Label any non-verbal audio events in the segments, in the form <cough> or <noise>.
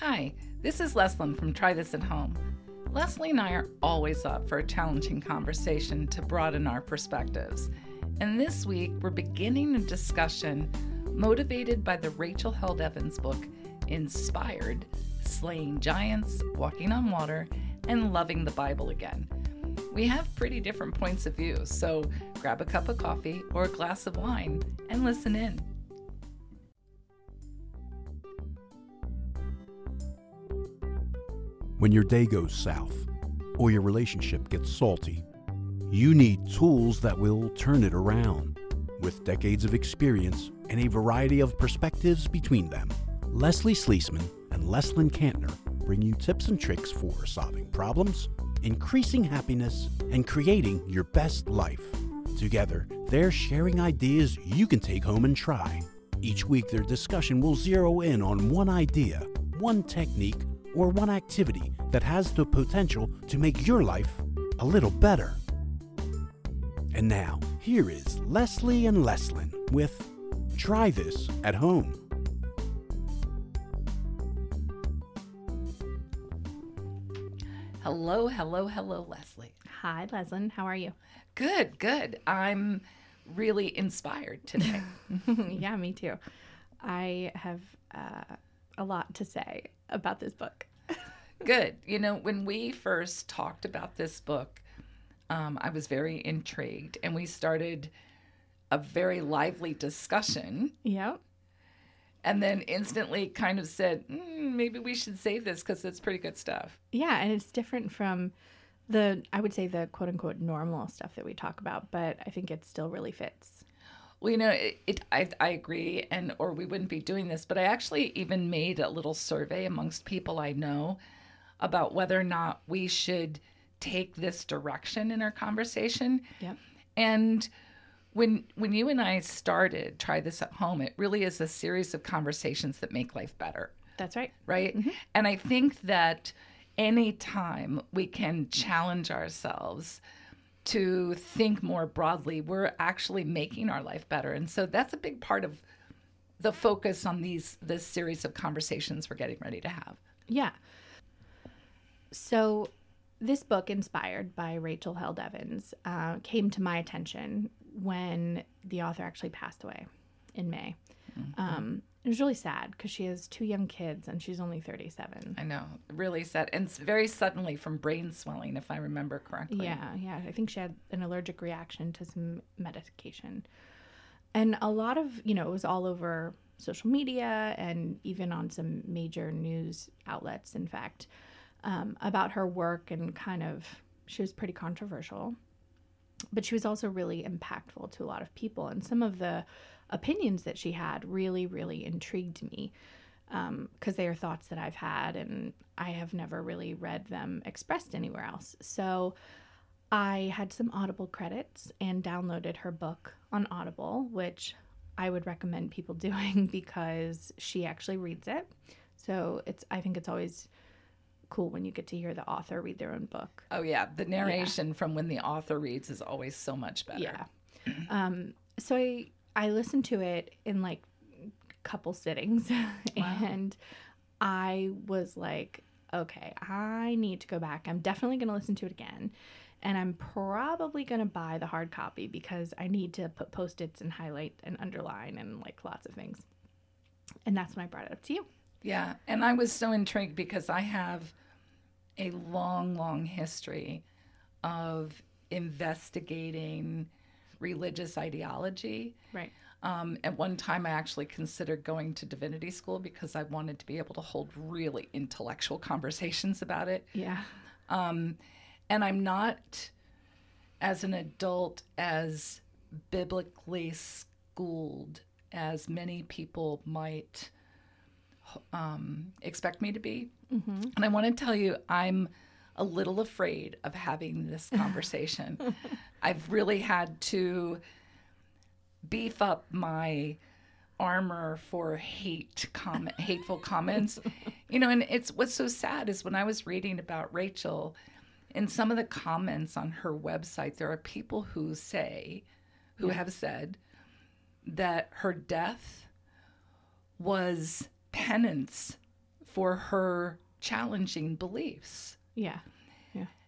Hi, this is Leslyn from Try This at Home. Leslie and I are always up for a challenging conversation to broaden our perspectives. And this week, we're beginning a discussion motivated by the Rachel Held Evans book, Inspired Slaying Giants, Walking on Water, and Loving the Bible Again. We have pretty different points of view, so grab a cup of coffee or a glass of wine and listen in. When your day goes south or your relationship gets salty, you need tools that will turn it around. With decades of experience and a variety of perspectives between them, Leslie Sleesman and Leslyn Kantner bring you tips and tricks for solving problems, increasing happiness, and creating your best life. Together, they're sharing ideas you can take home and try. Each week, their discussion will zero in on one idea, one technique, or one activity that has the potential to make your life a little better. And now, here is Leslie and Leslyn with Try This at Home. Hello, hello, hello, Leslie. Hi, Leslyn. How are you? Good, good. I'm really inspired today. <laughs> yeah, me too. I have uh, a lot to say about this book. <laughs> good. You know, when we first talked about this book, um, I was very intrigued, and we started a very lively discussion. Yep. And then instantly kind of said, mm, maybe we should save this because it's pretty good stuff. Yeah, and it's different from the, I would say, the quote unquote normal stuff that we talk about, but I think it still really fits. Well, you know, it, it I, I agree, and or we wouldn't be doing this. But I actually even made a little survey amongst people I know about whether or not we should take this direction in our conversation. Yep. And when when you and I started try this at home, it really is a series of conversations that make life better. That's right. Right? Mm-hmm. And I think that anytime we can challenge ourselves to think more broadly, we're actually making our life better. And so that's a big part of the focus on these this series of conversations we're getting ready to have. Yeah. So this book, inspired by Rachel Held Evans, uh, came to my attention when the author actually passed away in May. Mm-hmm. Um, it was really sad because she has two young kids and she's only 37. I know, really sad. And very suddenly from brain swelling, if I remember correctly. Yeah, yeah. I think she had an allergic reaction to some medication. And a lot of, you know, it was all over social media and even on some major news outlets, in fact, um, about her work and kind of, she was pretty controversial but she was also really impactful to a lot of people. And some of the opinions that she had really, really intrigued me because um, they are thoughts that I've had and I have never really read them expressed anywhere else. So I had some Audible credits and downloaded her book on Audible, which I would recommend people <laughs> doing because she actually reads it. So it's I think it's always cool when you get to hear the author read their own book. Oh yeah, the narration yeah. from when the author reads is always so much better. Yeah. um, so I I listened to it in like a couple sittings, <laughs> wow. and I was like, okay, I need to go back. I'm definitely going to listen to it again. And I'm probably going to buy the hard copy because I need to put post its and highlight and underline and like lots of things. And that's when I brought it up to you. Yeah. And I was so intrigued because I have a long, long history of investigating religious ideology. Right. Um, at one time, I actually considered going to divinity school because I wanted to be able to hold really intellectual conversations about it. Yeah. Um, and I'm not, as an adult, as biblically schooled as many people might um, expect me to be. Mm-hmm. And I want to tell you, I'm a little afraid of having this conversation. <laughs> I've really had to beef up my armor for hate comment <laughs> hateful comments you know and it's what's so sad is when i was reading about rachel in some of the comments on her website there are people who say who yeah. have said that her death was penance for her challenging beliefs. Yeah.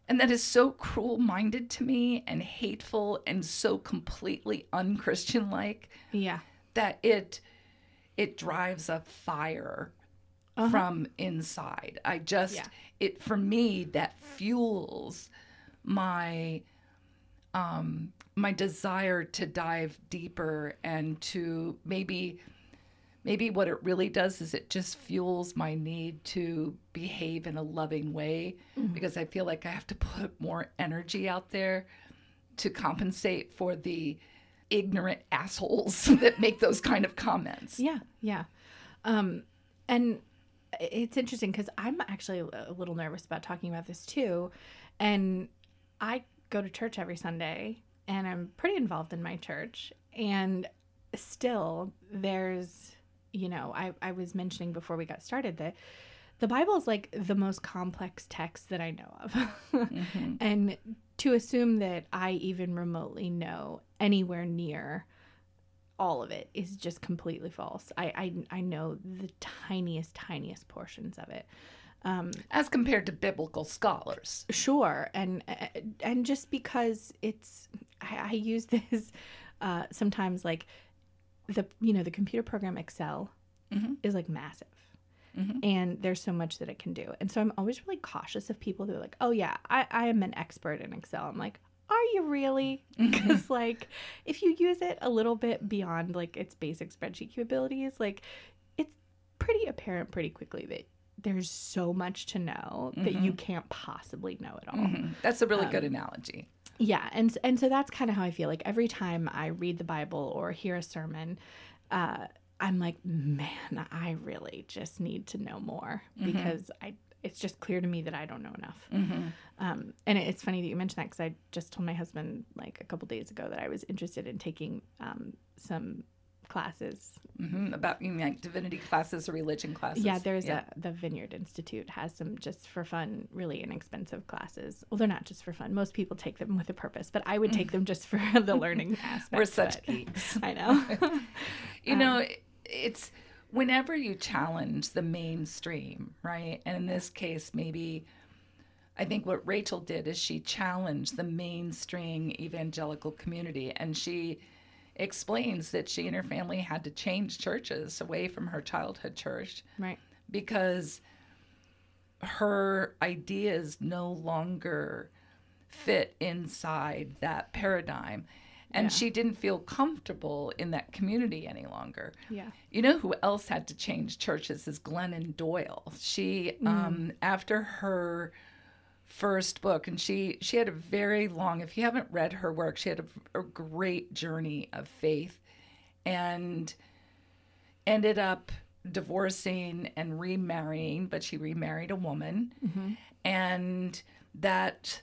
And that is so cruel minded to me and hateful and so completely unchristian like Yeah. that it it drives a fire Uh-huh. from inside. I just Yeah. it for me that fuels my um my desire to dive deeper and to maybe maybe what it really does is it just fuels my need to behave in a loving way because I feel like I have to put more energy out there to compensate for the ignorant assholes <laughs> that make those kind of comments. Yeah, yeah. Um, and it's interesting because I'm actually a little nervous about talking about this too. And I go to church every Sunday and I'm pretty involved in my church. And still, there's, you know, I, I was mentioning before we got started that the Bible is like the most complex text that I know of. <laughs> And to assume that I even remotely know anywhere near all of it is just completely false. I I, I know the tiniest, tiniest portions of it. Um, As compared to biblical scholars. sure, and and just because it's, I, I use this uh, sometimes like the you know the computer program Excel Mhm. is like massive. Mhm. And there's so much that it can do. And so I'm always really cautious of people who are like, oh, yeah, I, I am an expert in Excel. I'm like, are you really? Because, like, if you use it a little bit beyond like its basic spreadsheet capabilities, like, it's pretty apparent pretty quickly that there's so much to know that you can't possibly know it all. Mhm. That's a really good analogy. Yeah, and and so that's kind of how I feel. Like every time I read the Bible or hear a sermon, uh, I'm like, man, I really just need to know more because I. It's just clear to me that I don't know enough. Mhm. Um, and it- it's funny that you mentioned that because I just told my husband like a couple days ago that I was interested in taking um, some classes. hmm About you mean like divinity classes or religion classes. Yeah, there's a the Vineyard Institute has some just for fun, really inexpensive classes. Well, they're not just for fun. Most people take them with a purpose, but I would take them just for the learning aspect. <laughs> We're such geeks. <laughs> I know. <laughs> You Um, know, it's whenever you challenge the mainstream, right? And in this case, maybe I think what Rachel did is she challenged the mainstream evangelical community and she explains that she and her family had to change churches away from her childhood church right. because her ideas no longer fit inside that paradigm. And Yeah. she didn't feel comfortable in that community any longer. Yeah. You know who else had to change churches is Glennon Doyle. She, um, after her first book, and she she had a very long. If you haven't read her work, she had a, a great journey of faith, and ended up divorcing and remarrying. But she remarried a woman, and that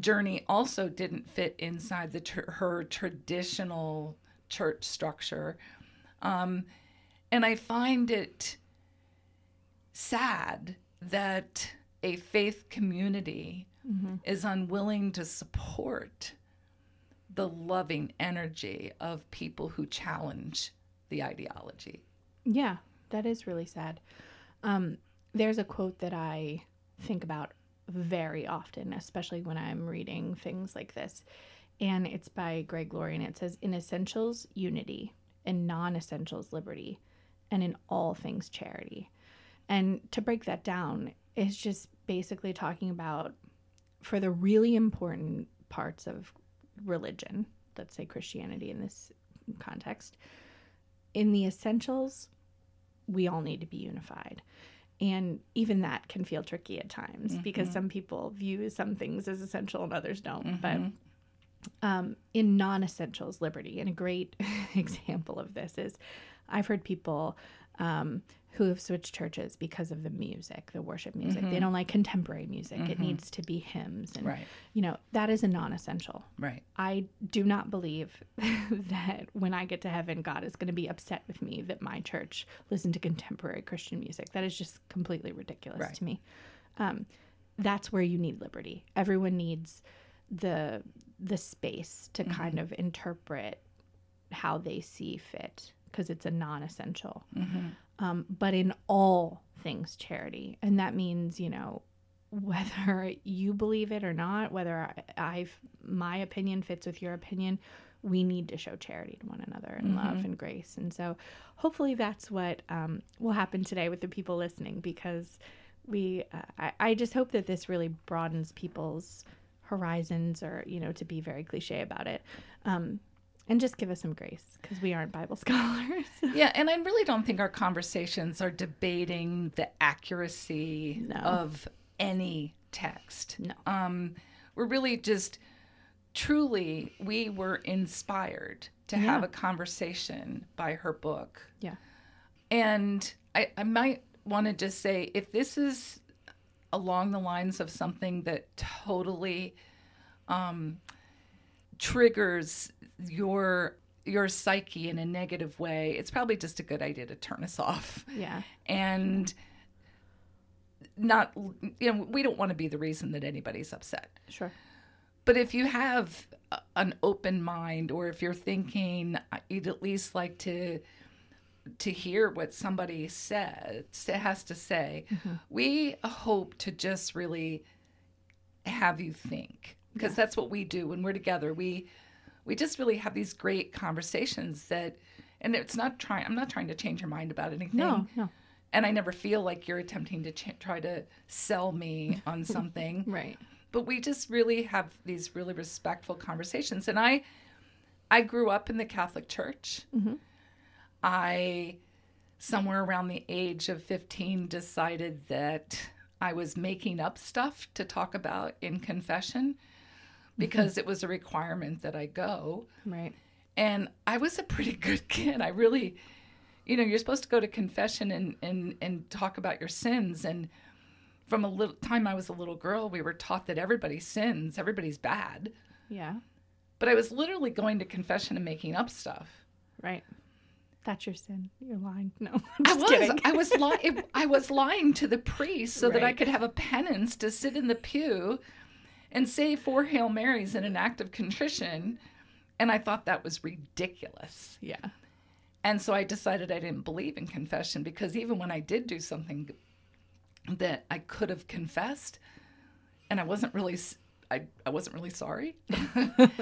journey also didn't fit inside the tr- her traditional church structure. Um, and I find it sad that a faith community is unwilling to support the loving energy of people who challenge the ideology. Yeah, that is really sad. Um, there's a quote that I think about very often, especially when I'm reading things like this. And it's by Greg Laurie, and it says, In essentials, unity, in non essentials, liberty, and in all things, charity. And to break that down is just basically talking about for the really important parts of religion, let's say Christianity in this context, in the essentials, we all need to be unified. And even that can feel tricky at times because some people view some things as essential and others don't. But um, in non essentials, liberty, and a great <laughs> example of this is I've heard people um, who have switched churches because of the music, the worship music. They mm-hmm. don't like contemporary music, it mm-hmm. needs to be hymns. And, Right. you know, that is a non essential. Right. I do not believe <laughs> that when I get to heaven, God is going to be upset with me that my church listened to contemporary Christian music. That is just completely ridiculous Right. to me. Um, that's where you need liberty. Everyone needs the the space to mm-hmm. kind of interpret how they see fit because it's a non-essential. Mm-hmm. Um, but in all things charity, and that means you know <laughs> whether you believe it or not, whether I, I've my opinion fits with your opinion, we need to show charity to one another and love Mm-hmm. and grace. And so, hopefully, that's what um, will happen today with the people listening because we. Uh, I, I just hope that this really broadens people's horizons, or you know, to be very cliche about it. Um, and just give us some grace because we aren't Bible <laughs> scholars. Yeah, and I really don't think our conversations are debating the accuracy No. of any text. No. Um, we're really just truly, we were inspired to have a conversation by her book. yeah. And I, I might want to just say if this is along the lines of something that totally um, triggers your your psyche in a negative way, it's probably just a good idea to turn us off Yeah. and not you know we don't want to be the reason that anybody's upset Sure. but if you have a- an open mind or if you're thinking uh, you'd at least like to to hear what somebody says has to say we hope to just really have you think because that's what we do when we're together. We we just really have these great conversations that and it's not trying i'm not trying to change your mind about anything. No. No. and i never feel like you're attempting to ch- try to sell me <laughs> on something. Right. but we just really have these really respectful conversations. And i i grew up in the catholic church. Mm-hmm. I somewhere around the age of 15 decided that i was making up stuff to talk about in confession Mm-hmm. because it was a requirement that i go Right. and I was a pretty <laughs> good kid. I really, you know, you're supposed to go to confession and and and talk about your sins. And from a little time I was a little girl, we were taught that everybody sins, everybody's bad. Yeah. But I was literally going to confession and making up stuff. Right. That's your sin. You're lying. No. <laughs> I was, kidding. I was <laughs> lying. I was lying to the priest so that I could have a penance to sit in the pew and say four Hail Marys in an act of contrition. And I thought that was ridiculous. yeah. And so I decided I didn't believe in confession because even when I did do something that I could have confessed and I wasn't really I, I wasn't really sorry.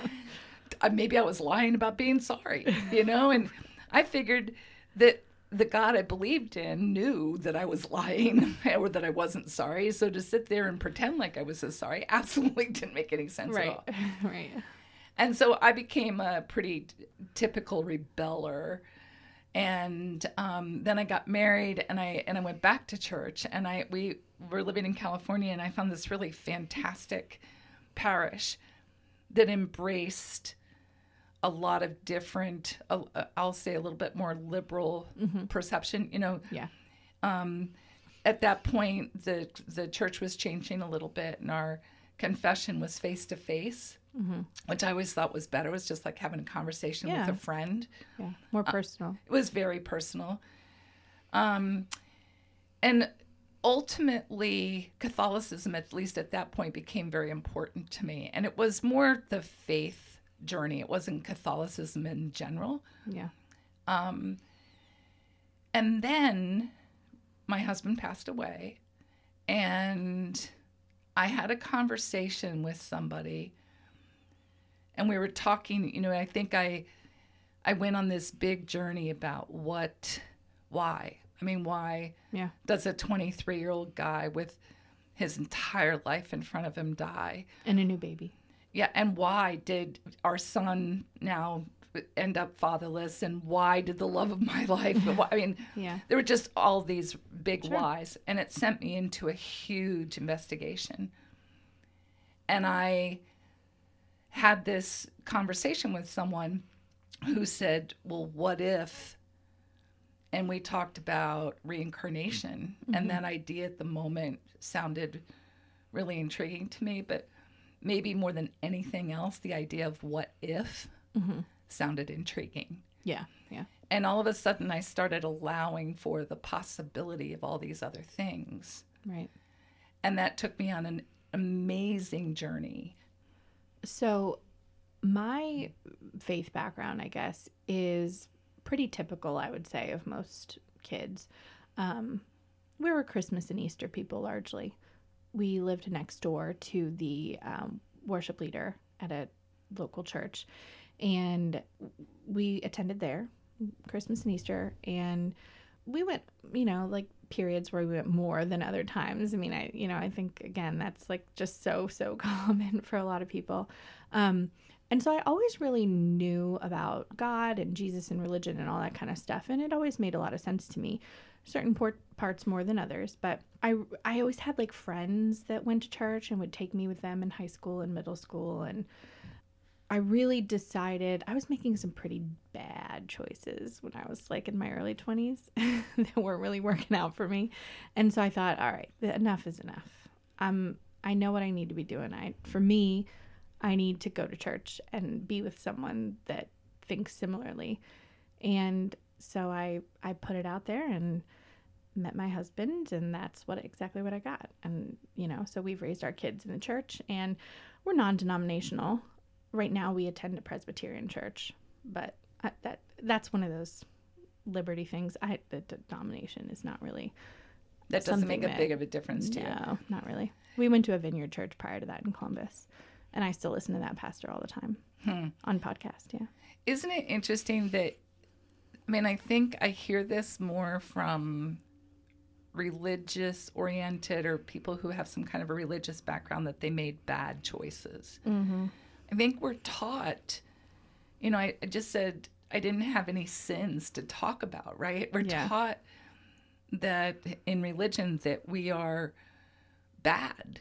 <laughs> Maybe I was lying about being sorry, you know, and I figured that the God I believed in knew that I was lying <laughs> or that I wasn't sorry. So to sit there and pretend like I was so sorry <laughs> absolutely didn't make any sense at Right. all. <laughs> right. And so I became a pretty t- typical rebeller. And um, then I got married, and I and I went back to church. And I we were living in California, and I found this really fantastic parish that embraced a lot of different. Uh, uh, I'll say a little bit more liberal perception. You know, Yeah. at that point the the church was changing a little bit and our confession was face to face which i always thought was better it was just like having a conversation Yeah. with a friend Yeah. More personal. it was very personal um and ultimately catholicism at least at that point became very important to me and it was more the faith journey it wasn't catholicism in general Yeah. Um, And then my husband passed away, and I had a conversation with somebody, and we were talking. You know, I think I, I went on this big journey about what, why. I mean, why Yeah. does a 23 year old guy with his entire life in front of him die? And a new baby. Yeah, and why did our son now end up fatherless? And why did the love of my <laughs> life i mean, Yeah. there were just all these big Sure. whys, and it sent me into a huge investigation. And I had this conversation with someone who said, Well, what if? And we talked about reincarnation, and mm-hmm. that idea at the moment sounded really intriguing to me, but maybe more than anything else, the idea of what if sounded intriguing. Yeah. Yeah. And all of a sudden, I started allowing for the possibility of all these other things. Right. And that took me on an amazing journey. So, my faith background, I guess, is pretty typical, I would say, of most kids. Um, we were Christmas and Easter people largely. We lived next door to the um, worship leader at a local church, and we attended there Christmas and Easter, and we went, you know, like periods where we went more than other times. I mean, I, you know, I think again that's like just so so <laughs> common for a lot of people. Um, and so I always really knew about God and Jesus and religion and all that kind of stuff, and it always made a lot of sense to me. Certain por- parts more than others, but I I always had like friends that went to church and would take me with them in high school and middle school and I really decided I was making some pretty bad choices when I was like in my early 20s <laughs> that weren't really working out for me. And so I thought, all right, enough is enough. I'm I know what I need to be doing. I for me, I need to go to church and be with someone that thinks similarly. And so I I put it out there and met my husband and that's what exactly what I got. And you know, so we've raised our kids in the church and we're non-denominational right now we attend a Presbyterian church, but I, that that's one of those liberty things. I the denomination is not really. That doesn't make a that, big of a difference to no, you. No, not really. We went to a vineyard church prior to that in Columbus, and I still listen to that pastor all the time hmm. on podcast. Yeah. Isn't it interesting that? I mean, I think I hear this more from religious oriented or people who have some kind of a religious background that they made bad choices. Mm-hmm. I think we're taught, you know, I, I just said I didn't have any sins to talk about, right? We're yeah. taught that in religion that we are bad.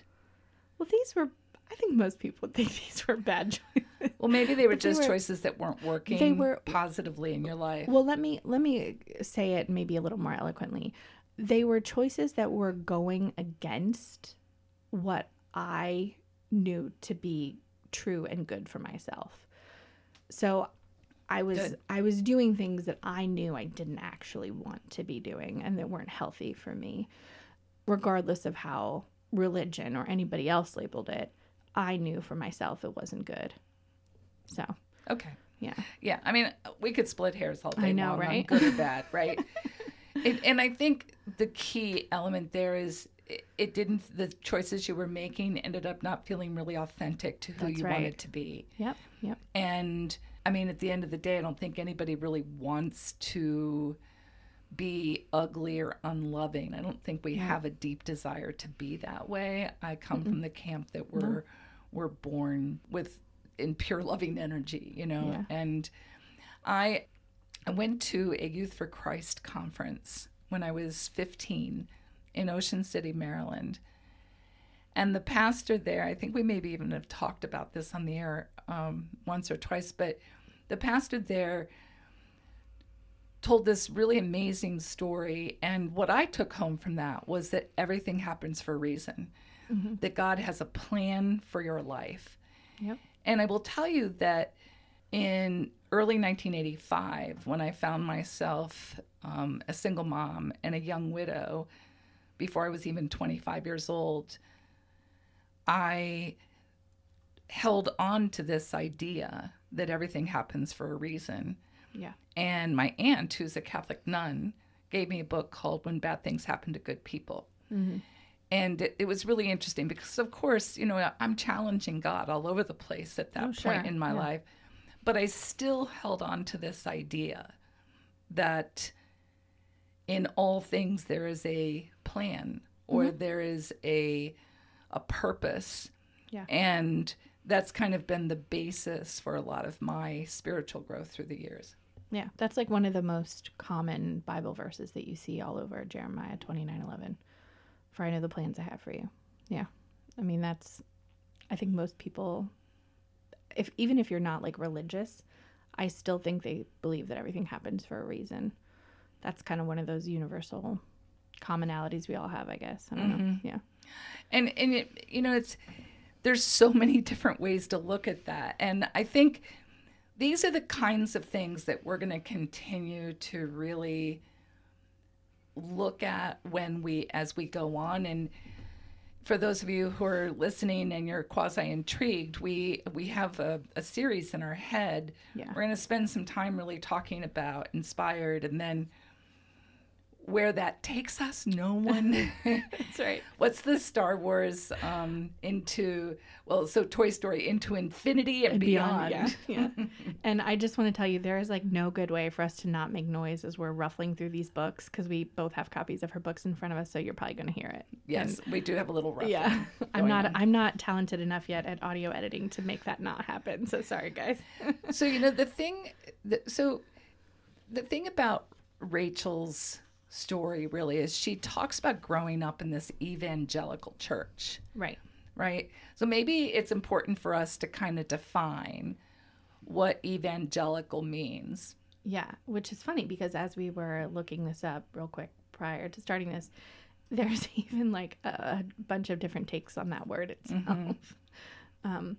Well, these were I think most people would <laughs> think these were bad choices. Well, maybe they were just they were, choices that weren't working they were, positively in your life. Well, let me let me say it maybe a little more eloquently. They were choices that were going against what I knew to be true and good for myself. So I was good. I was doing things that I knew I didn't actually want to be doing and that weren't healthy for me. Regardless of how religion or anybody else labeled it, I knew for myself it wasn't good. So, okay. Yeah. Yeah. I mean, we could split hairs all day I know, long right? good or <laughs> bad, right? and, and I think the key element there is it, didn't the choices you were making ended up not feeling really authentic to who That's you right. wanted to be. Yep. Yep. And I mean at the end of the day I don't think anybody really wants to be ugly or unloving. I don't think we yeah. have a deep desire to be that way. I come mm from the camp that we're no. we're born with in pure loving energy, you know. Yeah. And I I went to a Youth for Christ conference when I was 15 in Ocean City, Maryland. And the pastor there, I think we maybe even have talked about this on the air um, once or twice, but the pastor there told this really amazing story. And what I took home from that was that everything happens for a reason, mm-hmm. that God has a plan for your life. Yep. And I will tell you that in early 1985, when I found myself um, a single mom and a young widow, before I was even 25 years old, I held on to this idea that everything happens for a reason. Yeah. And my aunt, who's a Catholic nun, gave me a book called When Bad Things Happen to Good People. Mm-hmm. And it, it, was really interesting because, of course, you know, I'm challenging God all over the place at that oh, point sure. in my yeah. life. But I still held on to this idea that in all things there is a plan or mm-hmm. there is a a purpose. Yeah. And that's kind of been the basis for a lot of my spiritual growth through the years. Yeah, that's like one of the most common Bible verses that you see all over Jeremiah 29:11. For I know the plans I have for you. Yeah. I mean, that's I think most people if even if you're not like religious, I still think they believe that everything happens for a reason that's kind of one of those universal commonalities we all have, I guess. I don't mm-hmm. know. Yeah. And and it, you know, it's there's so many different ways to look at that. And I think these are the kinds of things that we're going to continue to really look at when we as we go on and for those of you who are listening and you're quasi intrigued, we we have a, a series in our head. Yeah. We're going to spend some time really talking about inspired, and then where that takes us, no one. <laughs> That's right. What's the Star Wars um, into? Well, so Toy Story into infinity and, beyond. yeah, yeah. <laughs> and I just want to tell you, there is like no good way for us to not make noise as we're ruffling through these books because we both have copies of her books in front of us, so you're probably going to hear it. Yes, we do have a little rough. Yeah, <laughs> I'm not. on. I'm not talented enough yet at audio editing to make that not happen. So sorry, guys. so you know the thing the, so the thing about rachel's story really is she talks about growing up in this evangelical church right. right so maybe it's important for us to kind of define what evangelical means Yeah, which is funny because as we were looking this up real quick prior to starting this, <laughs> there's <laughs> even like a bunch of different takes on that word itself. <laughs> Um,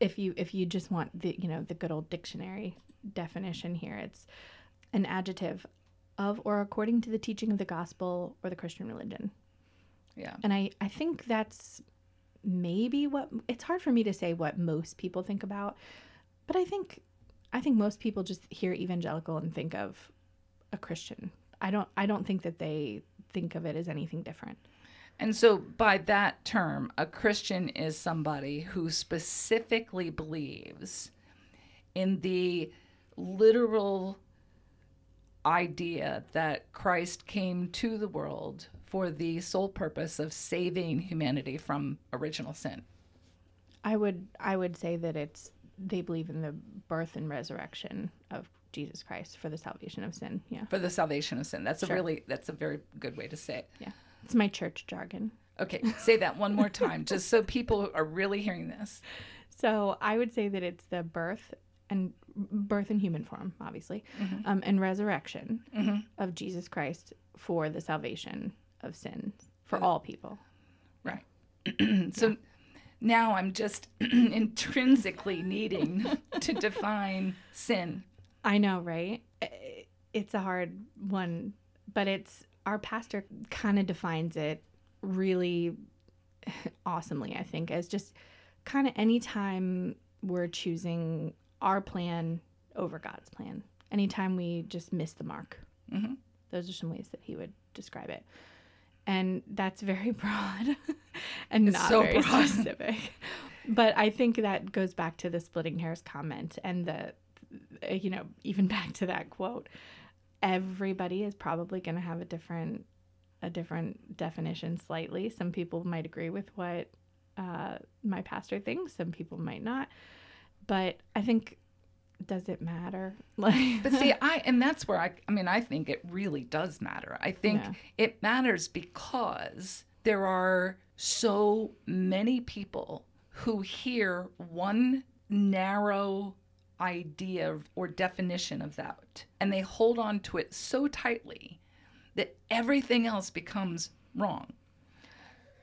if you if you just want the you know the good old dictionary definition here, it's an adjective of or according to the teaching of the gospel or the Christian religion. yeah And I, I think that's maybe what it's hard for me to say what most people think about, but I think I think most people just hear evangelical and think of a Christian. I don't I don't think that they think of it as anything different. and so by that term a christian is somebody who specifically believes in the literal idea that Christ came to the world for the sole purpose of saving humanity from original sin. I would I would say that it's they believe in the birth and resurrection of Jesus Christ for the salvation of sin. Yeah. For the salvation of sin. That's a really that's a very good way to say it. Yeah. It's my church jargon. Okay, say that one more time just so people are really hearing this. <laughs> So I would say that it's the birth and birth in human form, obviously, mm-hmm. um, and resurrection mm-hmm. of Jesus Christ for the salvation of sins for mm-hmm. all people. Right. <clears throat> so now I'm just <clears throat> intrinsically needing <laughs> to define sin. I know, right? It's a hard one, but it's our pastor kind of defines it really <laughs> awesomely, I think, as just kind of anytime we're choosing our plan over God's plan, anytime we just miss the mark. Mhm. Those are some ways that he would describe it. And that's very <laughs> broad and It's not so very broad. <laughs> specific. But I think that goes back to the splitting hairs comment and the, uh, you know, even <laughs> back to that quote. Everybody is probably going to have a different, a different definition slightly. Some people might agree with what uh, my pastor thinks. Some people might not. But I think, does it matter? <laughs> Like, But see, I and that's where I I mean I think it really does matter. I think Yeah. it matters because there are so many people who hear one narrow idea or definition of that and they hold on to it so tightly that everything else becomes wrong.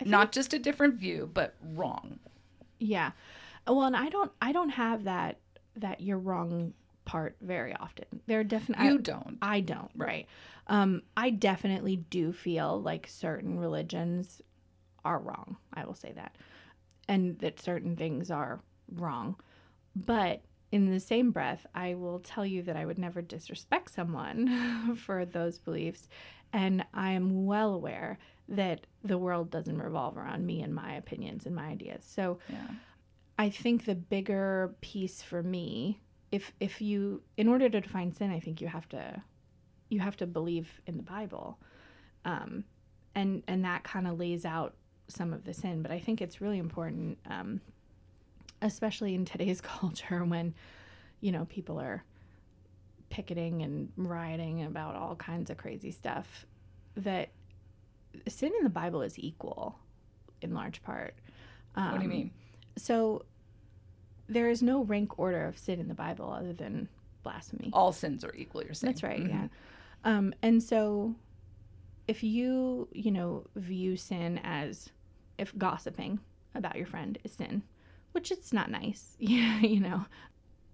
Not just a different view, but wrong. Yeah. Well, and I don't I don't have that that you're wrong part very often. There are definitely You don't. I don't, right. Um I definitely do feel like certain religions are wrong. I will say that. And that certain things are wrong. But in the same breath, I will tell you that I would never disrespect someone <laughs> for those beliefs. And I am well aware that the world doesn't revolve around me and my opinions and my ideas. So Yeah. I think the bigger piece for me, if if you in order to define sin, I think you have to you have to believe in the Bible. Um and and that kind of lays out some of the sin, but I think it's really important um especially in today's <laughs> culture when you know people are picketing and rioting about all kinds of crazy stuff that sin in the Bible is equal in large part. Um, What do you mean? So there is no rank order of sin in the Bible other than blasphemy. All sins are equal, you're saying. That's right, Mhm. yeah. Um, and so if you, you know, view sin as if gossiping about your friend is sin, which it's not nice, yeah, <laughs> you know,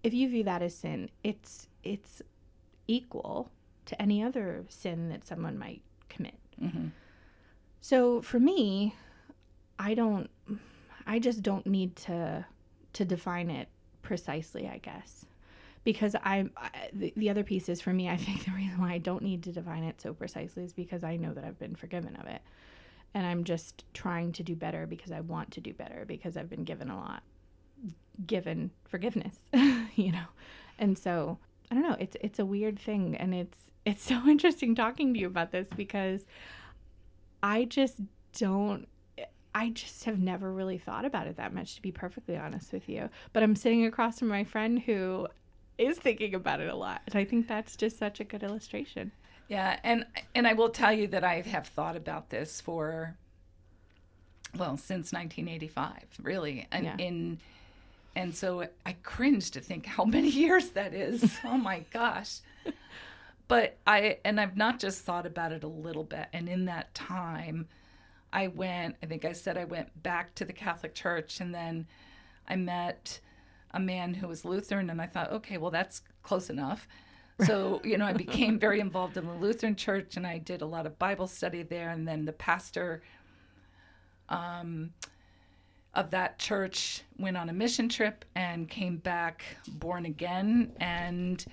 if you view that as sin, it's it's equal to any other sin that someone might commit. Mhm. So for me, I don't I just don't need to to define it precisely, I guess. Because I, I the, the other piece is for me, I <laughs> think the reason why I don't need to define it so precisely is because I know that I've been forgiven of it. And I'm just trying to do better because I want to do better because I've been given a lot given forgiveness, <laughs> you know. And so, I don't know, it's it's a weird thing and it's it's <laughs> so interesting talking to you about this because I just don't I just have never really thought about it that much, to be perfectly honest with you. But I'm sitting across from my friend who is thinking about it a lot. And I think that's just such a good illustration. Yeah, and and I will tell you that I have thought about this for well, since 1985, really. And Yeah. in and so I cringe to think how many <laughs> years that is. oh my gosh. <laughs> But I and I've not just thought about it a little bit and in that time I went, I think I said I went back to the Catholic Church and then I met a man who was Lutheran and I thought, okay, well that's close enough. <laughs> So, you know, I became very involved in the Lutheran church and I did a lot of Bible study there and then the pastor um, of that church went on a mission trip and came back born again and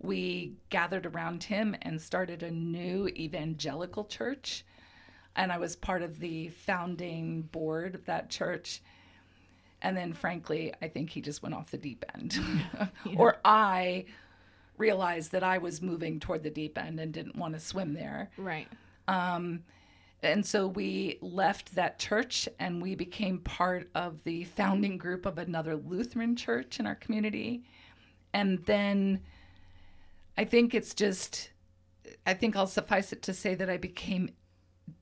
we gathered around him and started a new evangelical church and I was part of the founding board of that church. And then, frankly, I think he just went off the deep end. <laughs> or I realized that I was moving toward the deep end and didn't want to swim there. Right. Um, And so we left that church and we became part of the founding group of another Lutheran church in our community. And then I think it's just, I think I'll suffice it to say that I became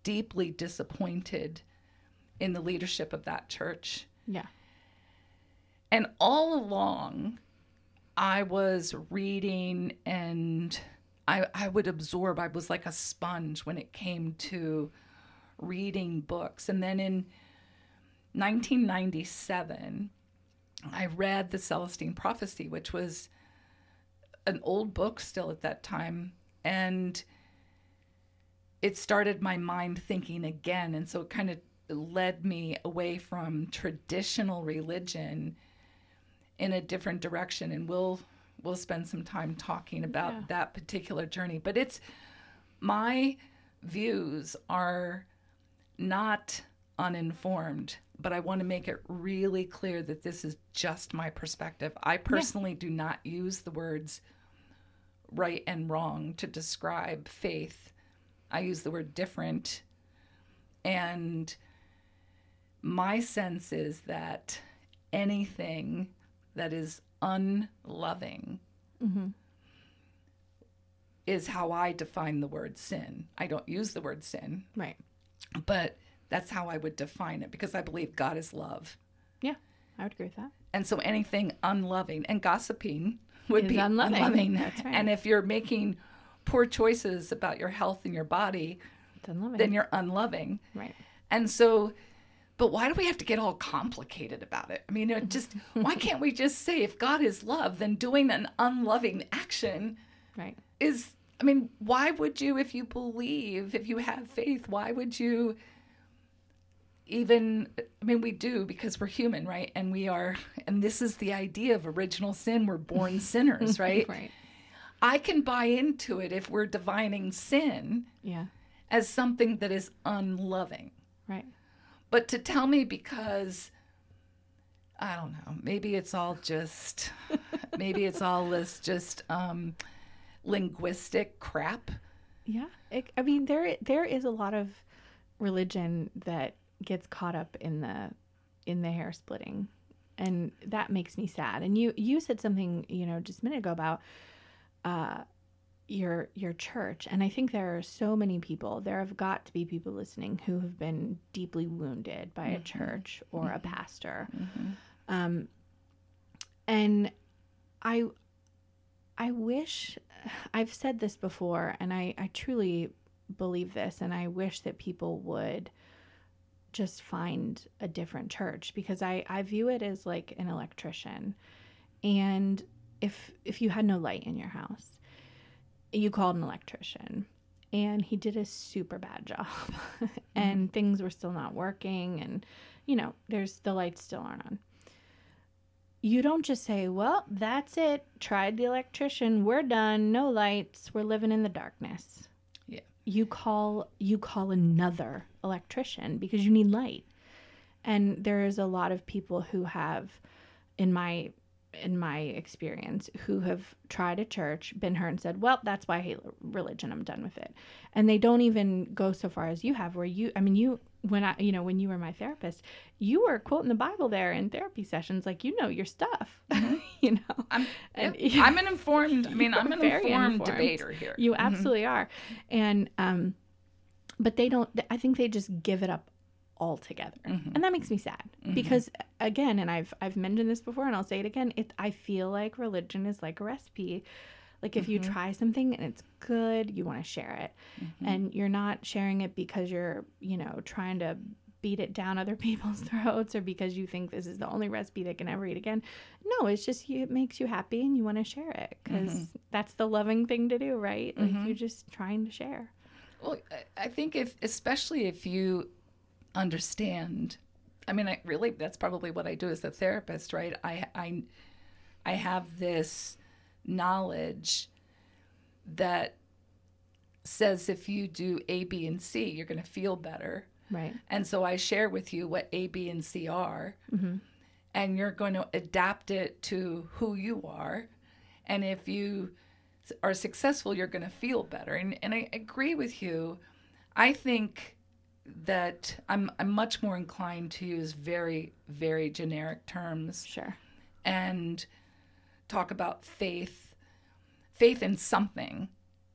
deeply disappointed in the leadership of that church. Yeah. And all along, I was reading and I, I would absorb. I was like a sponge when it came to reading books. And then in 1997, I read The Celestine Prophecy, which was an old book still at that time. And it started my mind thinking again. And so it kind of led me away from traditional religion in a different direction. And we'll we'll spend some time talking about Yeah. that particular journey. But it's my views are not uninformed, but I want to make it really clear that this is just my perspective. I personally do not use the words right and wrong to describe faith. I use the word different. And my sense is that anything that is unloving mm-hmm. is how I define the word sin. I don't use the word sin, Right. but that's how I would define it because I believe God is love. Yeah. I would agree with that. And so anything unloving and gossiping would Is be unloving. unloving. That's right. And if you're making poor choices about your health and your body, then you're unloving. right. And so, but why do we have to get all complicated about it? I mean, it just <laughs> why can't we just say if God is love, then doing an unloving action Right. is I mean, why would you if you believe, if you have faith, why would you even I mean, we do because we're human, right? And we are and this is the idea of original sin, we're born <laughs> sinners, right? Right. I can buy into it if we're divining sin Yeah. as something that is unloving. Right. But to tell me because I don't know, maybe it's all just <laughs> maybe it's all this just um linguistic crap. Yeah. It, I mean, there there is a lot of religion that gets caught up in the in the hair splitting, and that makes me sad. And you you said something you know just a minute ago about uh, your your church, and I think there are so many people. There have got to be people listening who have been deeply wounded by a church or a pastor, um, and I I wish I've said this before and I, I truly believe this and I wish that people would just find a different church because I, I view it as like an electrician. And if if you had no light in your house, you called an electrician. And he did a super bad job. and <laughs> mm-hmm. and things were still not working and you know there's the lights still aren't on. You don't just say well that's it. Tried the electrician. We're done. No lights. We're living in the darkness. Yeah. you call you call another electrician because you need light. And there is a lot of people who have in my in my experience who have tried a church been hurt and said well that's why i hate religion i'm done with it and they don't even go so far as you have where you i mean you when i you know when you were my therapist you were quoting the bible there in therapy sessions like you know your stuff <laughs> you know I'm, And- I'm an informed. I <laughs> mean, I'm an informed, informed. debater here. you Mhm. absolutely are and um but they don't i think they just give it up altogether Mhm. and that makes me sad Mhm. because again and i've i've mentioned this before and i'll say it again it i feel like religion is like a recipe like if you Mhm. try something and it's good you want to share it Mhm. and you're not sharing it because you're you know trying to beat it down other <laughs> people's throats or because you think this is the only recipe they can ever eat again no it's just you, it makes you happy and you want to share it because Mhm. that's the loving thing to do right like Mhm. you're just trying to share Well, I- I think if, especially if you understand, I mean, I really, that's probably what I do as a therapist, right? I, I, I have this knowledge that says if you do A, B, and C, you're going to feel better. right And so I share with you what A, B, and C are, hmm and you're going to adapt it to who you are. And if you are successful, you're going to feel better. And, and I agree with you. I think that I'm, I'm much more inclined to use very, very generic terms sure and talk about faith. Faith in something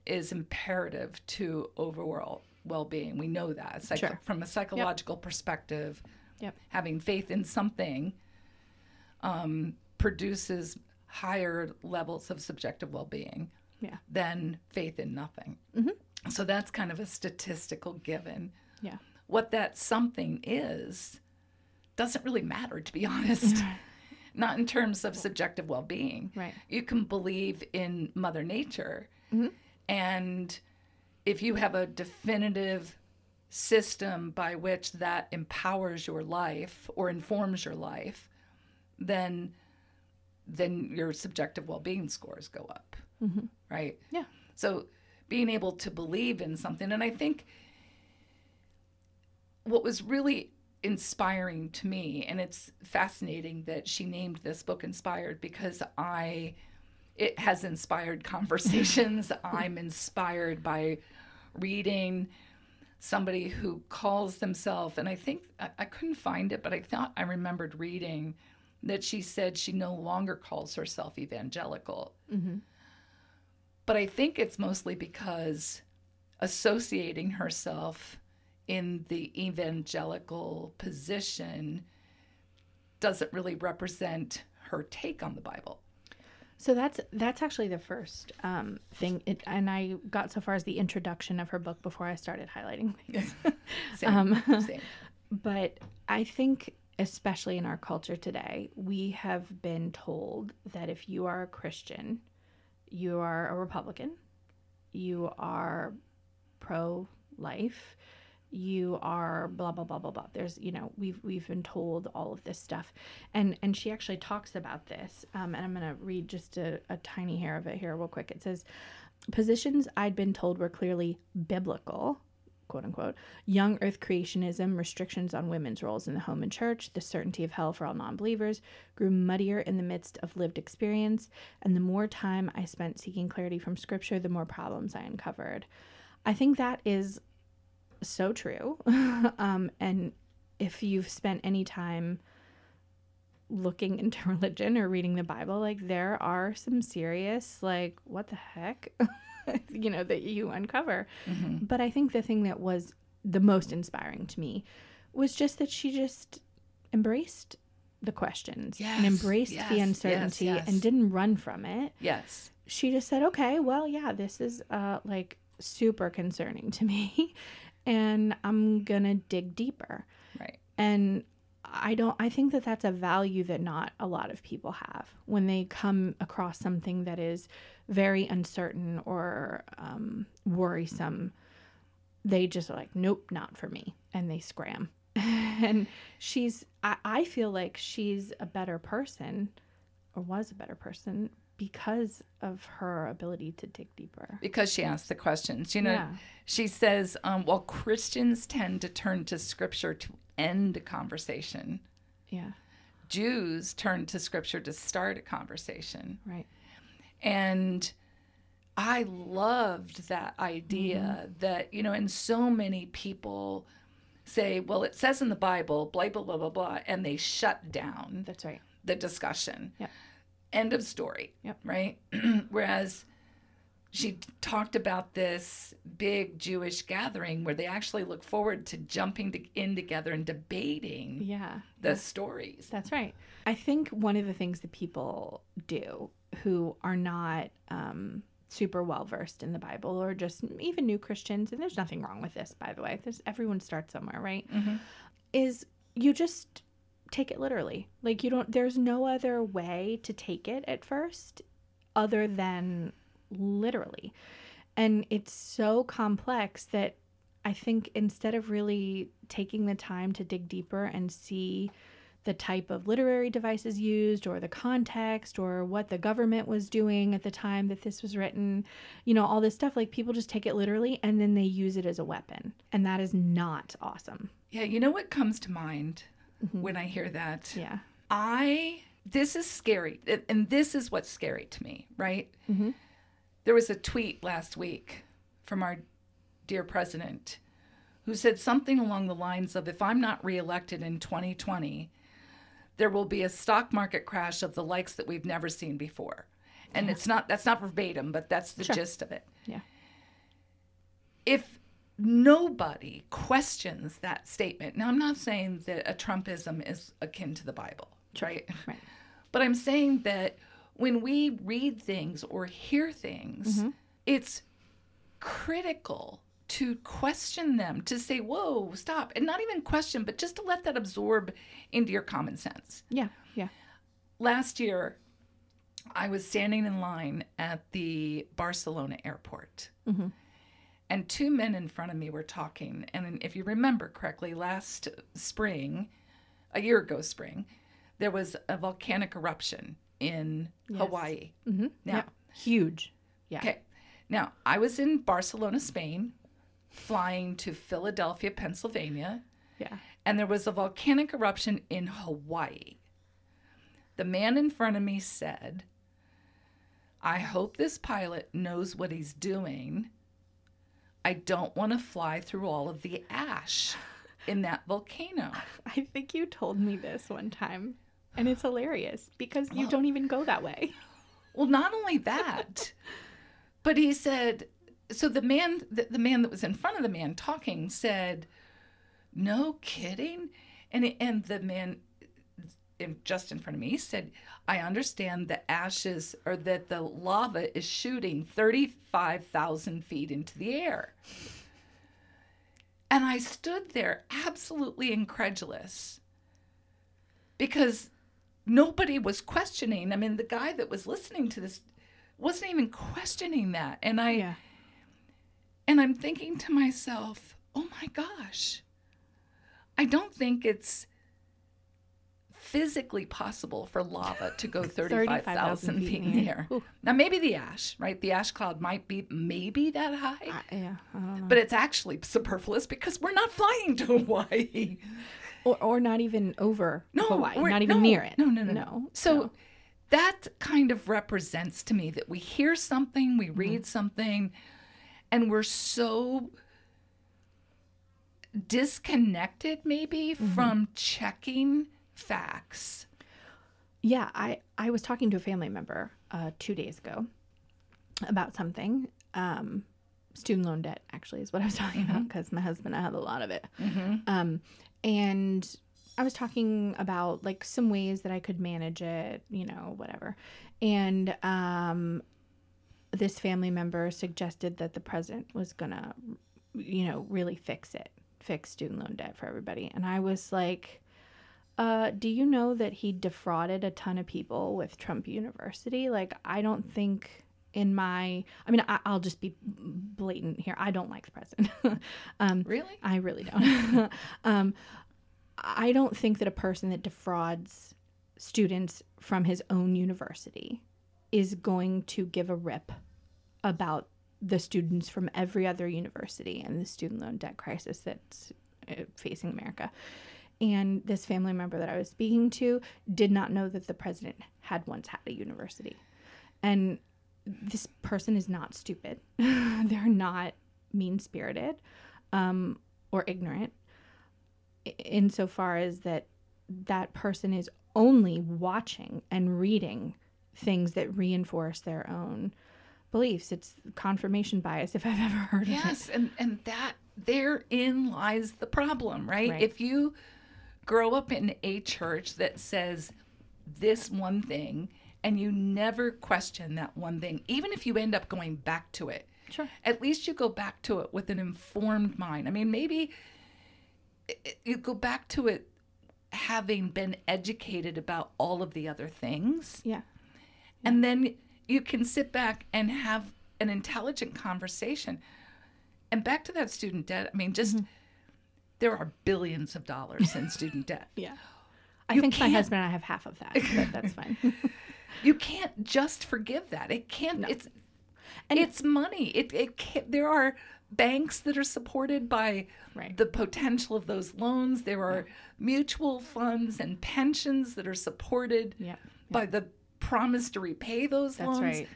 is imperative to overall well-being. We know that Sure. from a psychological perspective. Yep. Having faith in something um, produces higher levels of subjective well-being Yeah. than faith in nothing. Mhm. So that's kind of a statistical given. Yeah. What that something is doesn't really matter, to be <laughs> honest. Not in terms of subjective well being. right You can believe in Mother Nature. Mhm. And if you have a definitive system by which that empowers your life or informs your life, then then your subjective well-being scores go up Mhm. right Yeah. so being able to believe in something and i think what was really inspiring to me and it's fascinating that she named this book inspired because i it has inspired <laughs> conversations. I'm inspired by reading somebody who calls themselves and i think I, I couldn't find it but i thought i remembered reading that she said she no longer calls herself evangelical. Hmm but I think it's mostly because associating herself in the evangelical position doesn't really represent her take on the Bible. So that's that's actually the first um, thing, it, and I got so far as the introduction of her book before I started highlighting <laughs> things. Same, <laughs> Um, same. but I think, especially in our culture today, we have been told that if you are a Christian, you are a Republican, you are pro life, you are blah blah blah blah blah. There's you know we've we've been told all of this stuff, and and she actually talks about this. Um, and I'm gonna read just a, a tiny hair of it here real quick. It says, positions I'd been told were clearly biblical quote unquote, young earth creationism, restrictions on women's roles in the home and church, the certainty of hell for all non believers, grew muddier in the midst of lived experience, and the more time I spent seeking clarity from scripture, the more problems I uncovered. I think that is so true. <laughs> um, and if you've spent any time looking <laughs> into religion or reading the Bible, like there are some serious, like, what the heck, <laughs> you know, that you uncover. Mhm. But I think the thing that was the most inspiring to me was just that she just embraced the questions Yes, and embraced yes, the uncertainty yes. and didn't run from it. Yes. She just said, "Okay, well, yeah, this is uh like super concerning to me and I'm to dig deeper." Right. And I don't I think that that's a value that not a lot of people have when they come across something that is very uncertain or um, worrisome. they just are like, nope, not for me. And they scram. <laughs> and she's, I, I feel like she's a better person or was a better person because of her ability to dig deeper. because she asked the questions. You know, Yeah. she says, um, while Christians tend to turn to scripture to end a conversation, Yeah. Jews turn to scripture to start a conversation. Right. And I loved that idea that, you know, and so many people say, well, it says in the Bible, blah, blah, blah, blah, blah, and they shut down That's right. the discussion. Yep. End of story. Yep. Right? <clears throat> Whereas she talked about this big Jewish gathering where they actually look forward to jumping to, in together and debating Yeah. the stories. That's right. I think one of the things that people do who are not um, super well versed in the Bible or just even new Christians, and there's nothing wrong with this, by the way. There's everyone starts somewhere, right? Mhm. Is you just take it literally. Like you don't. There's no other way to take it at first, other than literally, and it's so complex that I think instead of really taking the time to dig deeper and see the type of literary devices used or the context or what the government was doing at the time that this was written, you know, all this stuff, like people just take it literally and then they use it as a weapon. And that is not awesome. Yeah, you know what comes to mind Mm-hmm. when I hear that? Yeah. I this is scary, and- this is what's scary to me, right? Mhm. There was a tweet last week from our dear president who said something along the lines of, "If I'm not reelected in 2020, there will be a stock market crash of the likes that we've never seen before." And it's not that's not verbatim, but that's the Sure. gist of it. Yeah. If nobody questions that statement, now I'm not saying that a Trumpism is akin to the Bible, right? Right. But I'm saying that when we read things or hear things, Mm-hmm. it's critical to question them, to say, whoa, stop. And not even question, but just to let that absorb into your common sense. Yeah. Yeah. Last year, I was standing in line at the Barcelona airport. Mhm. And two men in front of me were talking. And if you remember correctly, last spring, a year ago spring, there was a volcanic eruption in Yes. Hawaii. Mm-hmm. Now, yeah. Huge. Yeah. okay. Now, I was in Barcelona, Spain, flying to Philadelphia, Pennsylvania, Yeah. and there was a volcanic eruption in Hawaii. The man in front of me said, I hope this pilot knows what he's doing. I don't want to fly through all of the ash in that volcano. <laughs> I think you told me this one time. And it's hilarious because you Well- don't even go that way. Well, not only that, <laughs> but he said, so the man, the, the man that was in front of the man talking said, "No kidding," and and the man just in front of me said, "I understand the ashes or that the lava is shooting thirty-five thousand feet into the air." And I stood there absolutely incredulous because nobody was questioning. I mean, the guy that was listening to this wasn't even questioning that. And I Yeah. and I'm thinking to myself, "Oh my gosh. I don't think it's physically possible for lava to go <laughs> 35,000 feet in the air. Ooh. Now maybe the ash, right? The ash cloud might be maybe that high. I, yeah. I don't know. But it's actually superfluous because we're not flying to Hawaii. <laughs> or, or not even over No, Hawaii. we're- Not even no, near it. No, no, no, No. So no. that kind of represents to me that we hear something, we Mm-hmm. read something, and we're so disconnected maybe Mm-hmm. from checking facts. Yeah, I I was talking to a family member uh, two days ago about something. Um, student loan debt actually is what I was <laughs> talking about because my husband I had a lot of it. Um, and I was talking about like some ways that I could manage it, you know, whatever. And um, this family member suggested that the president was gonna, you know, really fix it, fix student loan debt for everybody. And I was like, uh, do you know that he defrauded a ton of people with Trump University? Like, I don't think in my i mean I, will just be blatant here. I don't like the president. <laughs> Um, really? I really don't. <laughs> Um, i don't think that a person that defrauds students from his own university is going to give a rip about the students from every other university and the student loan debt crisis that's uh, facing america and this family member that I was speaking to did not know that the president had once had a university. And this person is not stupid. <laughs> They're not mean spirited um, or ignorant, insofar as that that person is only watching and reading things that reinforce their own beliefs. It's confirmation bias, if I've ever heard yes, of it. Yes, and and that therein lies the problem, right? right? If you grow up in a church that says this one thing and you never question that one thing, even if you end up going back to it. Sure. At least you go back to it with an informed mind. I mean, maybe you go back to it having been educated about all of the other things. Yeah. And then you can sit back and have an intelligent conversation. And back to that student debt, I mean, just mm-hmm there are billions of dollars in student debt. <laughs> Yeah. I you think my husband and I have half of that, but that's fine. <laughs> <laughs> you can't just forgive that. It can't. No. It's and it's money. It it can't, there are banks that are supported by right. the potential of those loans. There are yeah. mutual funds and pensions that are supported yeah. Yeah. by the promise to repay those that's loans. Right.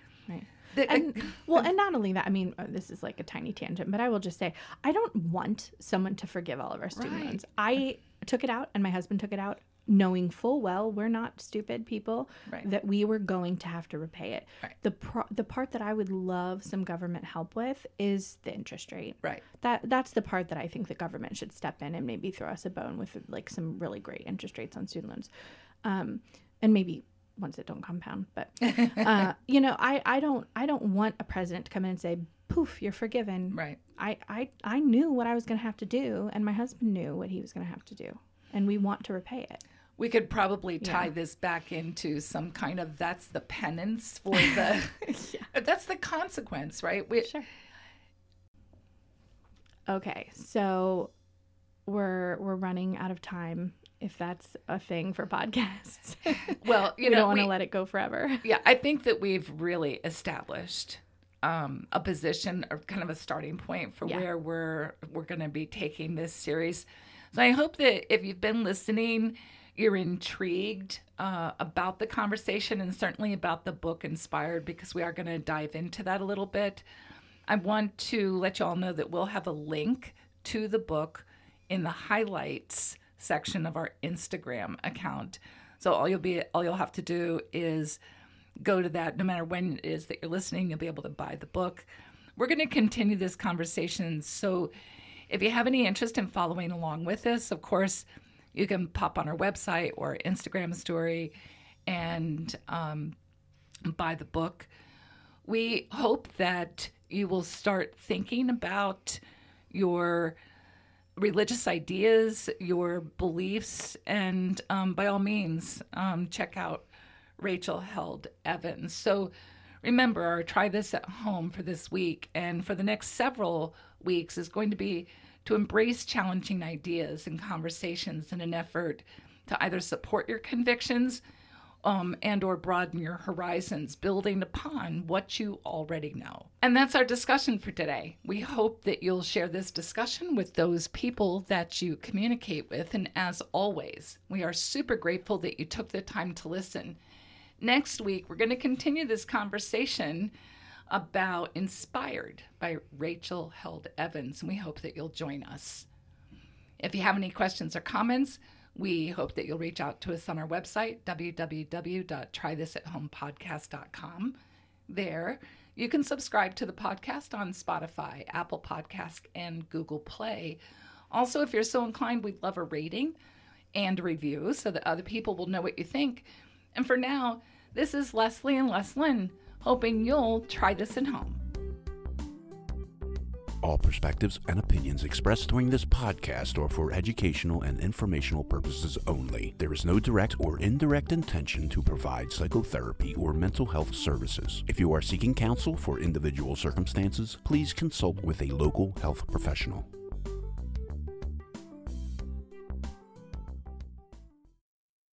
And well, and <laughs> not only that, I mean, uh, this is like a tiny tangent, but I will just say, I don't want someone to forgive all of our student right. loans. I took it out, and my husband took it out, knowing full well we're not stupid people right. that we were going to have to repay it. Right. The pro- the part that I would love some government help with is the interest rate. Right. That that's the part that I think the government should step in and maybe throw us a bone with like some really great interest rates on student loans. Um, and maybe ones that don't compound. But <laughs> uh, you know, I I don't I don't want a president to come in and say, "Poof, you're forgiven." Right. I I I knew what I was going to have to do, and my husband knew what he was going to have to do, and we want to repay it. We could probably tie yeah. this back into some kind of that's the penance for the <laughs> <laughs> yeah. that's the consequence, right? We, sure. Okay, so we're we're running out of time if that's a thing for podcasts. <laughs> well, <laughs> you we know, don't want to let it go forever. Yeah, I think that we've really established um, a position or kind of a starting point for yeah. where we're we're going to be taking this series. So I hope that if you've been listening, you're intrigued uh, about the conversation and certainly about the book Inspired because we are going to dive into that a little bit. I want to let you all know that we'll have a link to the book in the highlights section of our Instagram account. So all you'll be all you'll have to do is go to that no matter when it is that you're listening, you'll be able to buy the book. We're going to continue this conversation. So if you have any interest in following along with this, of course, you can pop on our website or Instagram story and um, buy the book. We hope that you will start thinking about your religious ideas, your beliefs, and um, by all means, um, check out Rachel Held Evans. So remember, our try this at home for this week and for the next several weeks is going to be to embrace challenging ideas and conversations in an effort to either support your convictions um, and or broaden your horizons building upon what you already know. And that's our discussion for today. We hope that you'll share this discussion with those people that you communicate with. And as always we are super grateful that you took the time to listen. Next week we're going to continue this conversation about inspired by rachel held evans. And we hope that you'll join us. If you have any questions or comments we hope that you'll reach out to us on our website, www.trythisathomepodcast.com. There, you can subscribe to the podcast on Spotify, Apple Podcast, and Google Play. Also, if you're so inclined, we'd love a rating and review so that other people will know what you think. And for now, this is Leslie and Leslyn, hoping you'll try this at home. All perspectives and opinions expressed during this podcast are for educational and informational purposes only. There is no direct or indirect intention to provide psychotherapy or mental health services. If you are seeking counsel for individual circumstances, please consult with a local health professional.